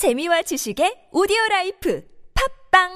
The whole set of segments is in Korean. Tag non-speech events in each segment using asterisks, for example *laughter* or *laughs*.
재미와 지식의 오디오 라이프 팟빵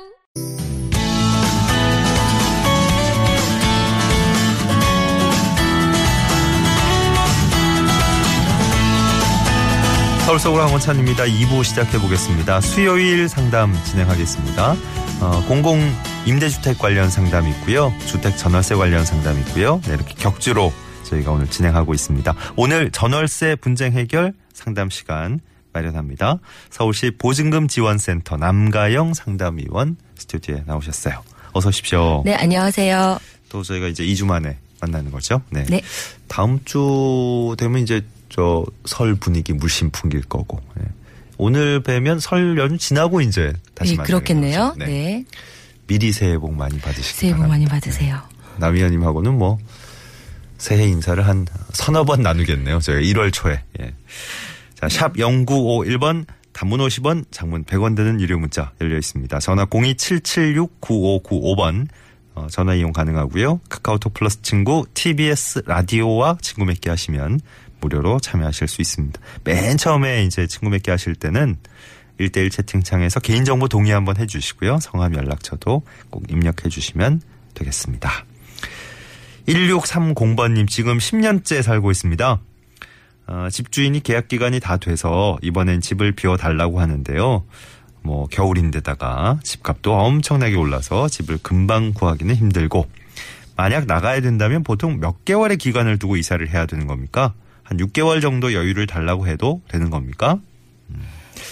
서울 서울 황원찬입니다. 2부 시작해 보겠습니다. 수요일 상담 진행하겠습니다. 어, 공공 임대주택 관련 상담 있고요. 주택 전월세 관련 상담 있고요. 네, 이렇게 격주로 저희가 오늘 진행하고 있습니다. 오늘 전월세 분쟁 해결 상담 시간 마련합니다. 서울시 보증금 지원센터 남가영 상담위원 스튜디오에 나오셨어요. 어서 오십시오. 네, 안녕하세요. 또 저희가 이제 2주 만에 만나는 거죠. 네. 네. 다음 주 되면 이제 저 설 분위기 물씬 풍길 거고. 예. 오늘 뵈면 설 연휴 지나고 이제 다시 네, 만나는 그렇겠네요. 거죠. 네. 미리 새해 복 많이 받으시기 새해 복 바랍니다. 많이 받으세요. 남 위원님하고는 뭐 새해 인사를 한 서너 번 나누겠네요. 저희가 1월 초에. 예. 자, 샵 0951번 단문 50원, 장문 100원 드는 유료 문자 열려 있습니다. 전화 027769595번 어, 전화 이용 가능하고요. 카카오톡 플러스 친구 TBS 라디오와 친구 맺기 하시면 무료로 참여하실 수 있습니다. 맨 처음에 이제 친구 맺기 하실 때는 1대1 채팅창에서 개인정보 동의 한번 해주시고요. 성함 연락처도 꼭 입력해 주시면 되겠습니다. 1630번님 지금 10년째 살고 있습니다. 어, 집주인이 계약 기간이 다 돼서 이번엔 집을 비워달라고 하는데요. 뭐 겨울인데다가 집값도 엄청나게 올라서 집을 금방 구하기는 힘들고 만약 나가야 된다면 보통 몇 개월의 기간을 두고 이사를 해야 되는 겁니까? 한 6개월 정도 여유를 달라고 해도 되는 겁니까? 음,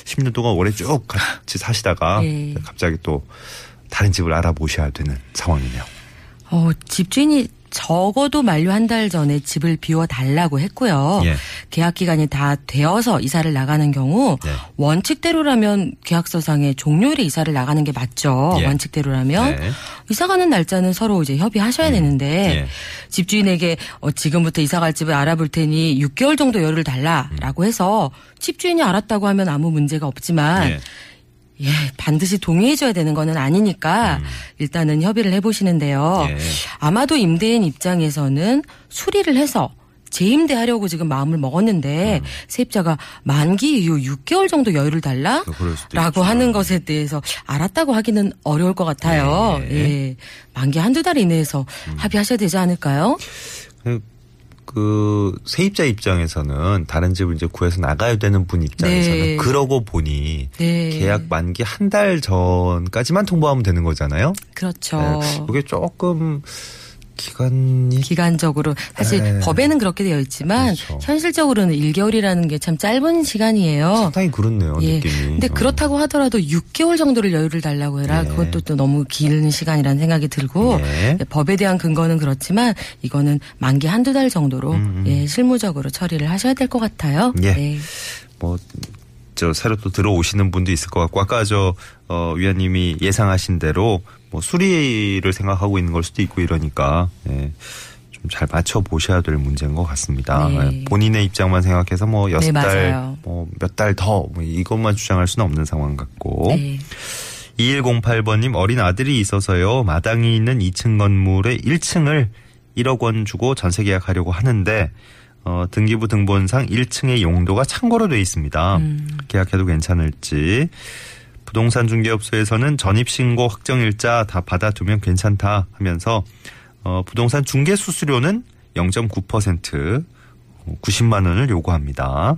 10년 동안 오래 쭉 같이 사시다가 예. 갑자기 또 다른 집을 알아보셔야 되는 상황이네요. 어, 집주인이 적어도 만료 한 달 전에 집을 비워 달라고 했고요. 예. 계약 기간이 다 되어서 이사를 나가는 경우 네. 원칙대로라면 계약서상에 종료일에 이사를 나가는 게 맞죠. 예. 원칙대로라면 네. 이사 가는 날짜는 서로 이제 협의하셔야 되는데 예. 집주인에게 어, 지금부터 이사 갈 집을 알아볼 테니 6개월 정도 여유를 달라라고 해서 집주인이 알았다고 하면 아무 문제가 없지만 예. 예, 반드시 동의해줘야 되는 거는 아니니까 일단은 협의를 해보시는데요. 음. 예. 아마도 임대인 입장에서는 수리를 해서 재임대하려고 지금 마음을 먹었는데 음. 세입자가 만기 이후 6개월 정도 여유를 달라? 그럴 수도 라고 있죠. 하는 것에 대해서 알았다고 하기는 어려울 것 같아요. 예. 음. 예. 만기 한두 달 이내에서 합의하셔야 되지 않을까요? 그, 그 세입자 입장에서는 다른 집을 이제 구해서 나가야 되는 분 입장에서는 네. 그러고 보니 네. 계약 만기 한 달 전까지만 통보하면 되는 거잖아요. 그렇죠. 네. 이게 조금 기간이 기간적으로 사실 네. 법에는 그렇게 되어 있지만 그렇죠. 현실적으로는 1개월이라는 게 참 짧은 시간이에요. 상당히 그렇네요 예. 느낌이. 근데 어. 그렇다고 하더라도 6개월 정도를 여유를 달라고 해라. 네. 그것도 또 너무 긴 시간이라는 생각이 들고 네. 법에 대한 근거는 그렇지만 이거는 만기 한두 달 정도로 예, 실무적으로 처리를 하셔야 될 것 같아요. 음, 예. 네. 뭐, 저, 새로 또 들어오시는 분도 있을 것 같고, 아까 저, 어, 위원님이 예상하신 대로, 뭐, 수리를 생각하고 있는 걸 수도 있고 이러니까, 예. 좀잘 맞춰 보셔야 될 문제인 것 같습니다. 네. 예, 본인의 입장만 생각해서 뭐, 여섯 달, 맞아요. 뭐, 몇 달 더, 뭐 이것만 주장할 수는 없는 상황 같고. 네. 2108번님 어린 아들이 있어서요. 마당이 있는 2층 건물의 1층을 1억 원 주고 전세 계약하려고 하는데 어, 등기부 등본상 1층의 용도가 창고로 돼 있습니다. 계약해도 괜찮을지. 부동산 중개업소에서는 전입신고 확정일자 다 받아두면 괜찮다 하면서 어, 부동산 중개 수수료는 0.9% 90만 원을 요구합니다.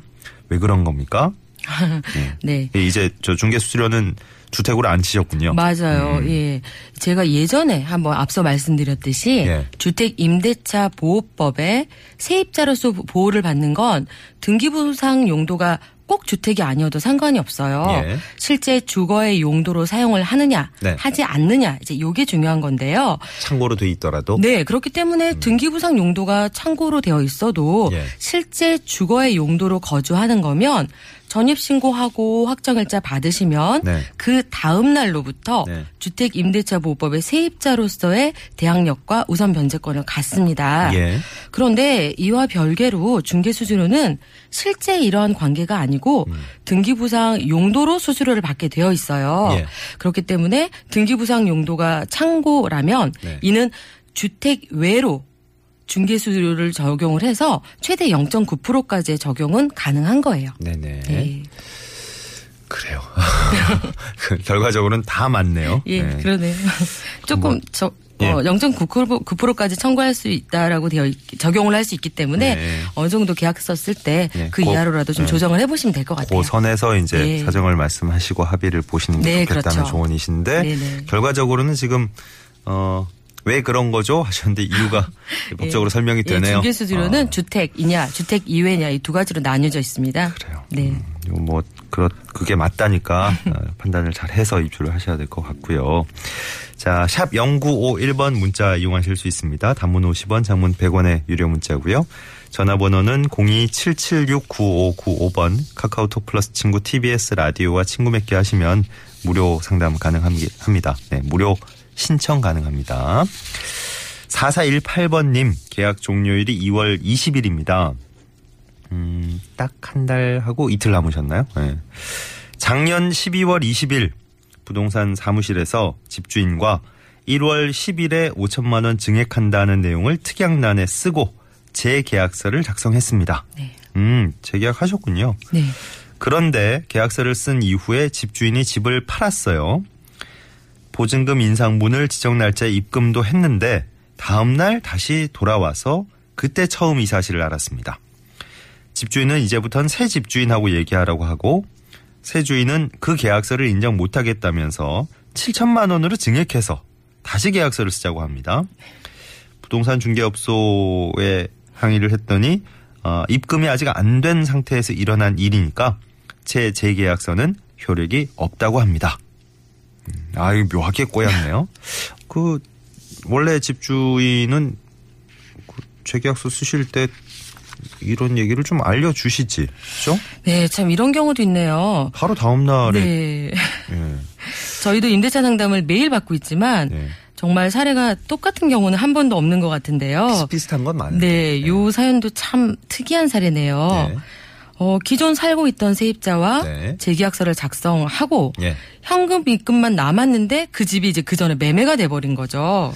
왜 그런 겁니까? *laughs* 네. 예, 이제 저 중개 수수료는 주택으로 안 치셨군요. 맞아요. 음. 예. 제가 예전에 한번 앞서 말씀드렸듯이 예. 주택 임대차 보호법에 세입자로서 보호를 받는 건 등기부상 용도가 꼭 주택이 아니어도 상관이 없어요. 예. 실제 주거의 용도로 사용을 하느냐, 네. 하지 않느냐, 이제 요게 중요한 건데요. 참고로 돼 있더라도 네, 그렇기 때문에 등기부상 용도가 창고로 되어 있어도 음. 예. 실제 주거의 용도로 거주하는 거면 전입 신고하고 확정일자 받으시면 네. 그 다음 날로부터 네. 주택 임대차 보호법의 세입자로서의 대항력과 우선 변제권을 갖습니다. 예. 그런데 이와 별개로 중개 수수료는 실제 이러한 관계가 아니고 음. 등기부상 용도로 수수료를 받게 되어 있어요. 예. 그렇기 때문에 등기부상 용도가 창고라면 네. 이는 주택 외로 중개 수수료를 적용을 해서 최대 0.9%까지의 적용은 가능한 거예요. 네네. 네. 그래요. *laughs* 그 결과적으로는 다 맞네요. 예, 네. 그러네요. 조금 뭐, 저 예. 어, 0.9%까지 청구할 수 있다라고 되어 있, 적용을 할 수 있기 때문에 네. 어느 정도 계약서 쓸때 예, 그 그- 이하로라도 좀 네. 조정을 해보시면 될 것 같아요. 그 선에서 이제 네. 사정을 말씀하시고 합의를 보시는 게 네, 좋겠다는 그렇죠. 조언이신데 네네. 결과적으로는 지금 어, 왜 그런 거죠 하셨는데 이유가 *laughs* 법적으로 설명이 예, 되네요. 중개 수 수료는 어, 주택이냐, 주택 이외냐 이 두 가지로 나뉘어져 있습니다. 그래요. 네. 음, 뭐 그렇 그게 맞다니까 *laughs* 어, 판단을 잘 해서 입주를 하셔야 될 것 같고요. 자, 샵 0951번 문자 이용하실 수 있습니다. 단문 50원, 장문 100원의 유료 문자고요. 전화번호는 027769595번 카카오톡 플러스 친구 TBS 라디오와 친구 맺기 하시면 무료 상담 가능합니다. 네, 무료 신청 가능합니다. 4418번님 계약 종료일이 2월 20일입니다. 음, 딱 한 달 하고 이틀 남으셨나요? 네. 작년 12월 20일 부동산 사무실에서 집주인과 1월 10일에 5천만 원 증액한다는 내용을 특약란에 쓰고 재계약서를 작성했습니다. 네. 음, 재계약하셨군요. 네. 그런데 계약서를 쓴 이후에 집주인이 집을 팔았어요. 보증금 인상분을 지정 날짜에 입금도 했는데 다음 날 다시 돌아와서 그때 처음 이 사실을 알았습니다. 집주인은 이제부터는 새 집주인하고 얘기하라고 하고 새 주인은 그 계약서를 인정 못하겠다면서 7천만 원으로 증액해서 다시 계약서를 쓰자고 합니다. 부동산 중개업소에 항의를 했더니 어, 입금이 아직 안 된 상태에서 일어난 일이니까 제 재계약서는 효력이 없다고 합니다. 음, 아, 이거 묘하게 꼬였네요. *laughs* 그 원래 집주인은 그 재계약서 쓰실 때 이런 얘기를 좀 알려주시지, 그죠? 네, 참 이런 경우도 있네요. 바로 다음 날에 네. 예, *laughs* 저희도 임대차 상담을 매일 받고 있지만 네. 정말 사례가 똑같은 경우는 한 번도 없는 것 같은데요. 비슷비슷한 건 많은데. 네, 요 사연도 참 특이한 사례네요. 네. 어, 기존 살고 있던 세입자와 네. 재계약서를 작성하고 예. 현금 입금만 남았는데 그 집이 이제 그 전에 매매가 돼버린 거죠.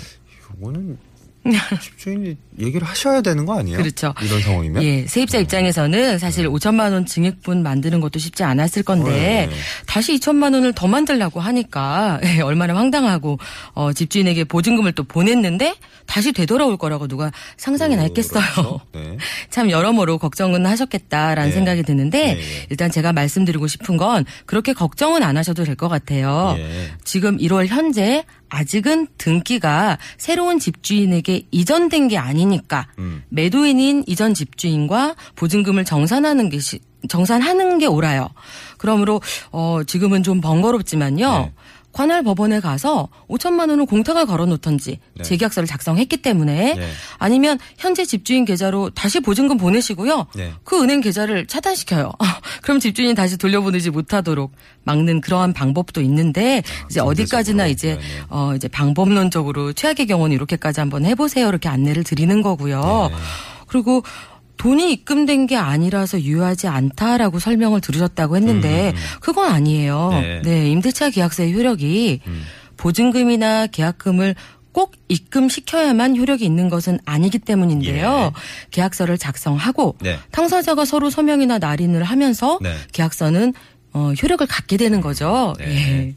이거는 *laughs* 집주인이 얘기를 하셔야 되는 거 아니에요? 그렇죠. 이런 상황이면. 예, 세입자 입장에서는 사실 5천만 원 증액분 만드는 것도 쉽지 않았을 건데 네. 다시 2천만 원을 더 만들려고 하니까 *laughs* 예, 얼마나 황당하고 어, 집주인에게 보증금을 또 보냈는데 다시 되돌아올 거라고 누가 상상이나 했겠어요. 그렇죠. 네. *laughs* 참 여러모로 걱정은 하셨겠다라는 네. 생각이 드는데. 일단 제가 말씀드리고 싶은 건 그렇게 걱정은 안 하셔도 될 것 같아요. 예. 지금 1월 현재 아직은 등기가 새로운 집주인에게 이전된 게 아니니까 음. 매도인인 이전 집주인과 보증금을 정산하는 게 시- 정산하는 게 옳아요. 그러므로 어 지금은 좀 번거롭지만요. 네. 관할 법원에 가서 5천만 원을 공탁을 걸어 놓던지 네. 재계약서를 작성했기 때문에 네. 아니면 현재 집주인 계좌로 다시 보증금 보내시고요. 네. 그 은행 계좌를 차단시켜요. *laughs* 그럼 집주인이 다시 돌려보내지 못하도록 막는 그러한 방법도 있는데 이제 어디까지나 이제 네, 네. 어 이제 방법론적으로 최악의 경우는 이렇게까지 한번 해보세요 이렇게 안내를 드리는 거고요. 네. 그리고 돈이 입금된 게 아니라서 유효하지 않다라고 설명을 들으셨다고 했는데 그건 아니에요. 네. 네, 임대차 계약서의 효력이 음. 보증금이나 계약금을 꼭 입금시켜야만 효력이 있는 것은 아니기 때문인데요. 예. 계약서를 작성하고 네. 당사자가 서로 서명이나 날인을 하면서 네. 계약서는 어, 효력을 갖게 되는 거죠. 네. 예.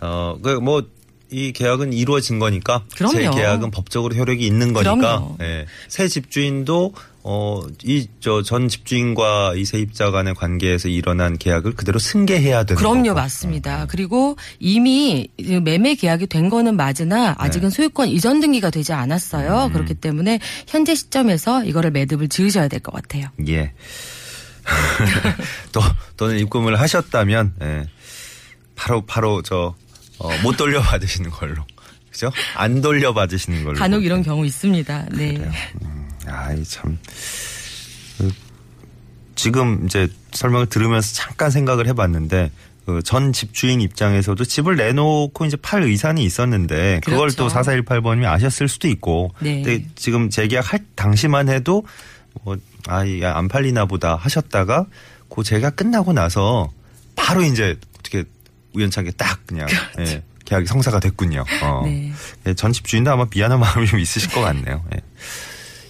어, 그, 뭐, 이 계약은 이루어진 거니까. 그럼요. 제 계약은 법적으로 효력이 있는 거니까. 예. 새 집주인도, 어, 이, 저, 전 집주인과 이 세입자 간의 관계에서 일어난 계약을 그대로 승계해야 되는 그럼요, 거고. 맞습니다. 그리고 이미 매매 계약이 된 거는 맞으나 아직은 네. 소유권 이전 등기가 되지 음. 않았어요. 그렇기 때문에 현재 시점에서 이거를 매듭을 지으셔야 될 것 같아요. 예. *laughs* 또, 또는 입금을 하셨다면, 예. 바로, 바로 저, 어, 못 돌려받으시는 걸로. 그죠? 안 돌려받으시는 걸로. 간혹 이런 경우 있습니다. 네. 그래요. 음, 아이 참. 그, 지금 이제 설명을 들으면서 잠깐 생각을 해봤는데 그전 집주인 입장에서도 집을 내놓고 이제 팔 의사는 있었는데 그걸 그렇죠. 또 4418번님이 아셨을 수도 있고. 네. 근데 지금 재계약할 당시만 해도 뭐, 아, 이게 안 팔리나 보다 하셨다가 그 재계약 끝나고 나서 바로 이제 어떻게 우연찮게 딱 그냥 예, 계약이 성사가 됐군요. 어. 네. 예, 전 집주인도 아마 미안한 *laughs* 마음이 좀 있으실 것 같네요. 예.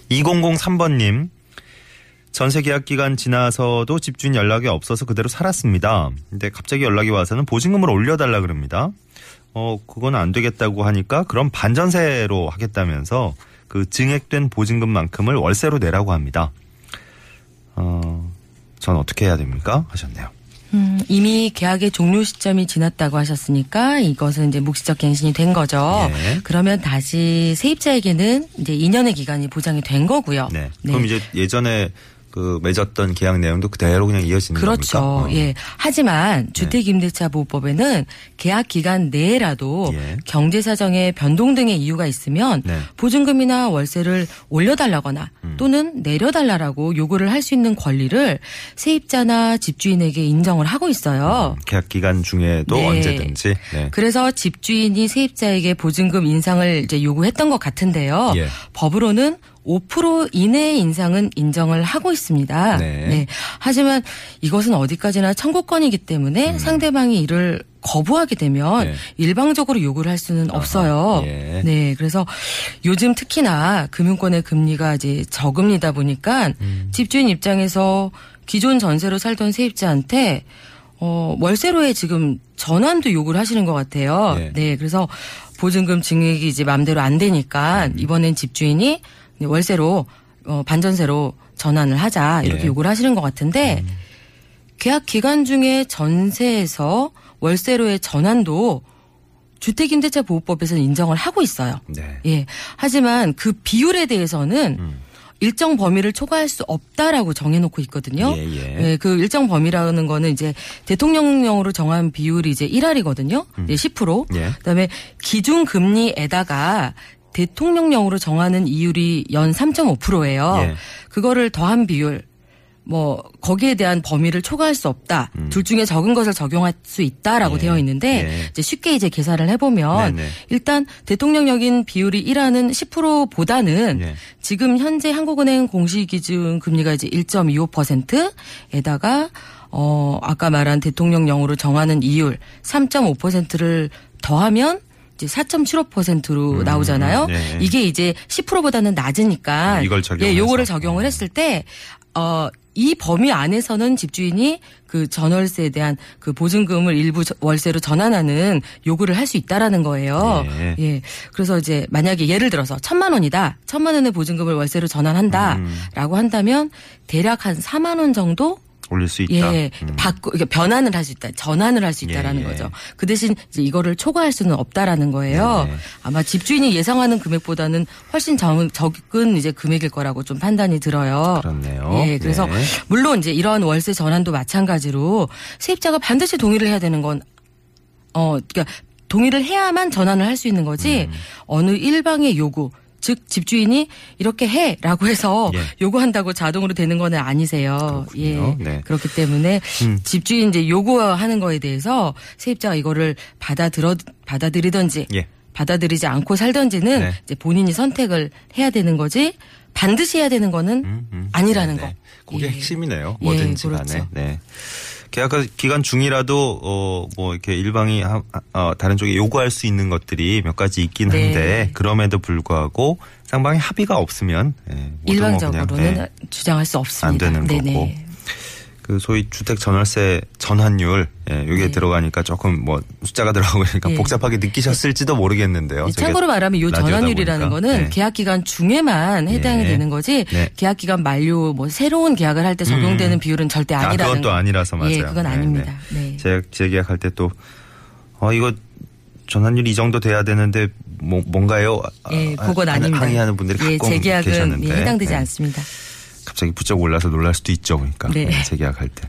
2003번님, 전세 계약 기간 지나서도 집주인 연락이 없어서 그대로 살았습니다. 근데 갑자기 연락이 와서는 보증금을 올려달라 그럽니다. 어, 그건 안 되겠다고 하니까 그럼 반전세로 하겠다면서 그 증액된 보증금만큼을 월세로 내라고 합니다. 어, 전 어떻게 해야 됩니까? 하셨네요. 음, 이미 계약의 종료 시점이 지났다고 하셨으니까 이것은 이제 묵시적 갱신이 된 거죠. 네. 그러면 다시 세입자에게는 이제 2년의 기간이 보장이 된 거고요. 네. 그럼 이제 예전에 그 맺었던 계약 내용도 그대로 그냥 이어지는 그렇죠. 겁니까? 어. 예. 하지만 주택임대차 보호법에는 계약 기간 내라도 예. 경제 사정의 변동 등의 이유가 있으면 네. 음. 보증금이나 월세를 올려달라거나 또는 내려달라라고 요구를 할 수 있는 권리를 세입자나 집주인에게 인정을 하고 있어요. 계약 기간 중에도 네. 언제든지. 네. 그래서 집주인이 세입자에게 보증금 인상을 이제 요구했던 것 같은데요. 예. 법으로는 5% 이내의 인상은 인정을 하고 있습니다. 네. 하지만 이것은 어디까지나 청구권이기 때문에 상대방이 이를 거부하게 되면 음. 네. 일방적으로 요구를 할 수는 없어요. 예. 네. 그래서 요즘 특히나 금융권의 금리가 이제 저금리다 보니까 음. 집주인 입장에서 기존 전세로 살던 세입자한테 어, 월세로의 지금 전환도 요구를 하시는 것 같아요. 예. 네. 그래서 보증금 증액이 이제 맘대로 안 되니까 음. 이번엔 집주인이 월세로 어, 반전세로 전환을 하자 이렇게 예. 요구를 하시는 것 같은데 음. 계약 기간 중에 전세에서 월세로의 전환도 주택임대차 보호법에서는 인정을 하고 있어요. 네. 예. 하지만 그 비율에 대해서는 음. 일정 범위를 초과할 수 없다라고 정해놓고 있거든요. 예, 예. 그 일정 범위라는 거는 이제 대통령령으로 정한 비율이 이제 1할이거든요. 예, 10%. 예. 그다음에 기준 금리에다가 대통령령으로 정하는 이율이 연 3.5%예요. 예. 그거를 더한 비율 뭐 거기에 대한 범위를 초과할 수 없다. 둘 중에 적은 것을 적용할 수 있다라고 음. 예. 되어 있는데 예. 이제 쉽게 이제 계산을 해보면 네네. 일단 대통령령인 비율이 1하는 10%보다는 예. 지금 현재 한국은행 공시 기준 금리가 이제 1.25%에다가 어 아까 말한 대통령령으로 정하는 이율 3.5%를 더하면 이제 4.75%로 나오잖아요. 네. 이게 이제 10%보다는 낮으니까 이걸 적용해서. 예, 요거를 적용을 했을 때 어, 이 범위 안에서는 집주인이 그 전월세에 대한 그 보증금을 일부 저- 월세로 전환하는 요구를 할 수 있다라는 거예요. 네. 예. 그래서 이제 만약에 예를 들어서 천만 원이다. 천만 원의 보증금을 월세로 전환한다. 음. 라고 한다면 대략 한 4만 원 정도 올릴 수 있다. 예, 음. 바꾸, 그러니까 변환을 할 수 있다. 전환을 할 수 있다라는 예, 예. 거죠. 그 대신 이제 이거를 초과할 수는 없다라는 거예요. 네네. 아마 집주인이 예상하는 금액보다는 훨씬 적, 적은 이제 금액일 거라고 좀 판단이 들어요. 그렇네요. 예, 그래서 네. 물론 이제 이러한 월세 전환도 마찬가지로 세입자가 반드시 동의를 해야 되는 건 어, 그러니까 동의를 해야만 전환을 할 수 있는 거지 음. 어느 일방의 요구 즉 집주인이 이렇게 해라고 해서 예. 요구한다고 자동으로 되는 건 아니세요. 그렇군요. 예. 네. 그렇기 때문에 음. 집주인 이제 요구하는 거에 대해서 세입자가 이거를 받아들어 받아들이든지 예. 받아들이지 않고 살든지는 네. 이제 본인이 선택을 해야 되는 거지 반드시 해야 되는 거는 음, 음. 아니라는 네, 거. 네. 그게 예. 핵심이네요. 예, 뭐든지 그렇죠. 간에. 네. 계약 기간 중이라도 어 뭐 이렇게 일방이 하- 어, 다른 쪽에 요구할 수 있는 것들이 몇 가지 있긴 네. 한데 그럼에도 불구하고 쌍방이 합의가 없으면 예, 뭐 일방적으로는 그냥, 예, 주장할 수 없습니다. 안 되는 네네. 거고. 그 소위 주택 전월세 전환율 예, 이게 네. 들어가니까 조금 뭐 숫자가 들어가고 그러니까 예. 복잡하게 느끼셨을지도 모르겠는데요. 네, 참고로 말하면 이 전환율이라는. 거는 네. 계약 기간 중에만 해당이 네. 되는 거지 네. 계약 기간 만료 뭐 새로운 계약을 할 때 적용되는 음. 비율은 절대 아, 아니라는 그건 또 거. 아니라서 맞아요. 예, 그건 네, 아닙니다. 네. 네. 재, 재계약할 때 또, 어, 이거 전환율이 이 정도 돼야 되는데, 뭐, 뭔가요? 아, 예, 아, 그건 하- 아닙니다. 항의하는 분들이 예, 가끔 재계약은 계셨는데. 예, 해당되지 네. 않습니다. 갑자기 부쩍 올라서 놀랄 수도 있죠. 그러니까. 네. 네, 재계약할 때.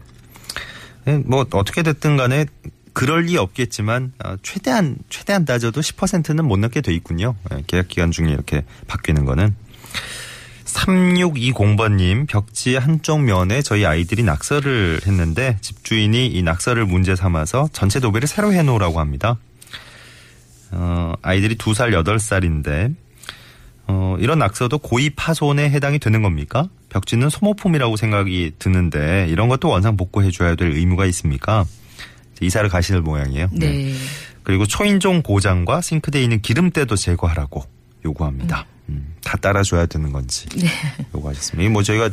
네, 뭐, 어떻게 됐든 간에, 그럴 리 없겠지만, 어, 최대한, 최대한 따져도 10%는 못 넘게 돼 있군요. 예, 계약 기간 중에 이렇게 바뀌는 거는. 3620번님, 벽지 한쪽 면에 저희 아이들이 낙서를 했는데 집주인이 이 낙서를 문제 삼아서 전체 도배를 새로 해놓으라고 합니다. 어, 아이들이 2살, 8살인데, 어, 이런 낙서도 고의 파손에 해당이 되는 겁니까? 벽지는 소모품이라고 생각이 드는데, 이런 것도 원상 복구해 줘야 될 의무가 있습니까? 이사를 가실 모양이에요. 네. 그리고 초인종 고장과 싱크대에 있는 기름때도 제거하라고 요구합니다. 음, 다 따라줘야 되는 건지 네. 요구하셨습니다. 뭐 저희가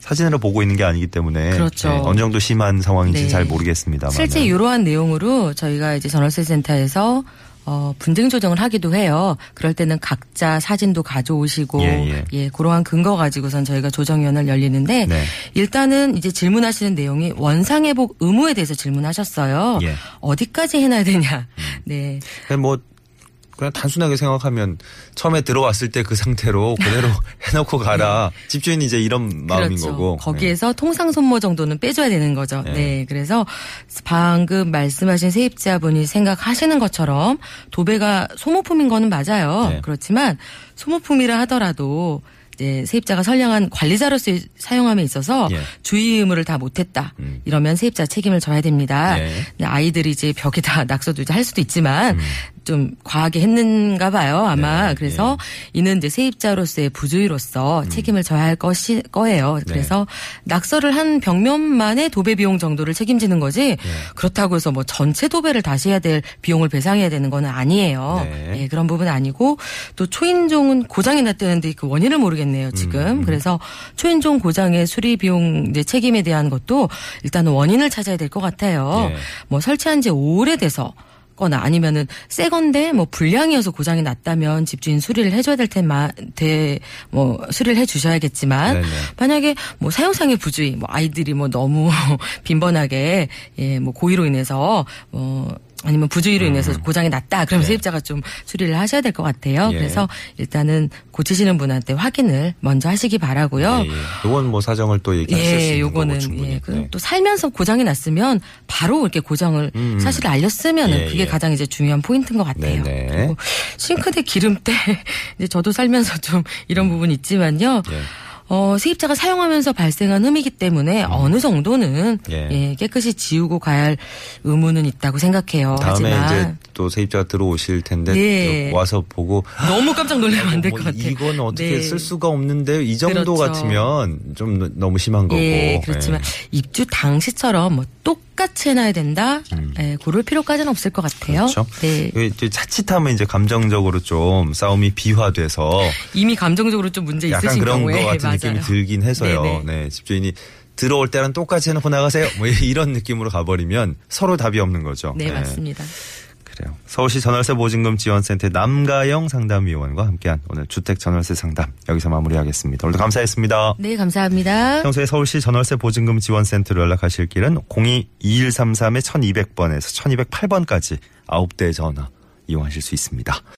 사진으로 보고 있는 게 아니기 때문에 그렇죠. 네, 어느 정도 심한 상황인지 네. 잘 모르겠습니다. 실제 이러한 내용으로 저희가 이제 전월세 센터에서 어, 분쟁 조정을 하기도 해요. 그럴 때는 각자 사진도 가져오시고 예, 예. 그러한 근거 가지고선 저희가 조정위원회를 열리는데 네. 일단은 이제 질문하시는 내용이 원상회복 의무에 대해서 질문하셨어요. 예. 음. 어디까지 해놔야 되냐. 네. 그냥 뭐 그냥 단순하게 생각하면 처음에 들어왔을 때 그 상태로 그대로 *laughs* 해놓고 가라. 집주인이 이제 이런 마음인 그렇죠. 거고. 거기에서 통상 손모 정도는 빼줘야 되는 거죠. 네. 네. 그래서 방금 말씀하신 세입자분이 생각하시는 것처럼 도배가 소모품인 거는 맞아요. 네. 그렇지만 소모품이라 하더라도 이제 세입자가 선량한 관리자로서 사용함에 있어서 예. 주의 의무를 다 못했다. 음. 이러면 세입자 책임을 져야 됩니다. 네. 근데 아이들이 이제 벽에다 *laughs* 낙서도 이제 할 수도 있지만 음. 좀 과하게 했는가 봐요 아마 네, 그래서 이는 이제 세입자로서의 부주의로서 음. 책임을 져야 할 것이 거예요. 네. 그래서 낙서를 한 벽면만의 도배 비용 정도를 책임지는 거지 네. 그렇다고 해서 뭐 전체 도배를 다시 해야 될 비용을 배상해야 되는 거는 아니에요. 네. 예, 그런 부분 아니고 또 초인종은 고장이 났다는데 그 원인을 모르겠네요 지금. 음. 그래서 초인종 고장의 수리 비용 이제 책임에 대한 것도 일단은 원인을 찾아야 될 것 같아요. 예. 뭐 설치한 지 오래돼서 거나 아니면은 새 건데 뭐 불량이어서 고장이 났다면 집주인 수리를 해줘야 될 텐마 대뭐 수리를 해주셔야겠지만 네네. 만약에 뭐 사용상의 부주의 뭐 아이들이 뭐 너무 *laughs* 빈번하게 예뭐 고의로 인해서 뭐 아니면 부주의로 인해서 고장이 났다 그러면 음. 네. 세입자가 좀 수리를 하셔야 될 것 같아요. 예. 그래서 일단은 고치시는 분한테 확인을 먼저 하시기 바라고요. 예, 예. 이건 뭐 사정을 또 얘기할 수 예, 있는 요거는 거고 충분히. 예, 그 네. 또 살면서 고장이 났으면 바로 이렇게 고장을 음. 사실 알렸으면은 예, 그게 예. 가장 이제 중요한 포인트인 것 같아요. 네네. 그리고 싱크대 기름때 *laughs* 이제 저도 살면서 좀 이런 부분 있지만요. 예. 어, 세입자가 사용하면서 발생한 흠이기 때문에 어느 정도는 음. 예. 예, 깨끗이 지우고 가야 할 의무는 있다고 생각해요. 다음에 하지만 이제 또 세입자가 들어오실 텐데 예. 또 와서 보고 너무 깜짝 놀라면 안될뭐것 같아요. 이건 어떻게 네. 쓸 수가 없는데요. 이 정도 그렇죠. 같으면 좀 너무 심한 거고. 예, 그렇지만 입주 당시처럼 뭐 똑 같이 해놔야 된다. 예, 고를 필요까지는 없을 것 같아요. 음. 그렇죠. 네. 예. 이게 자칫하면 이제 감정적으로 좀 싸움이 비화돼서 이미 감정적으로 좀 문제 있으신 그런 경우에 것 같은 맞아요. 느낌이 들긴 해서요. 네네. 네, 집주인이 들어올 때랑 똑같이 해놓고 나가세요. 뭐 *laughs* 이런 느낌으로 가버리면 서로 답이 없는 거죠. 네, 맞습니다. 그래요. 서울시 전월세 보증금 지원센터 남가영 상담위원과 함께한 오늘 주택 전월세 상담 여기서 마무리하겠습니다. 오늘도 감사했습니다. 네, 감사합니다. 평소에 서울시 전월세 보증금 지원센터로 연락하실 길은 02-2133-1200번에서 1208번까지 9대 전화 이용하실 수 있습니다.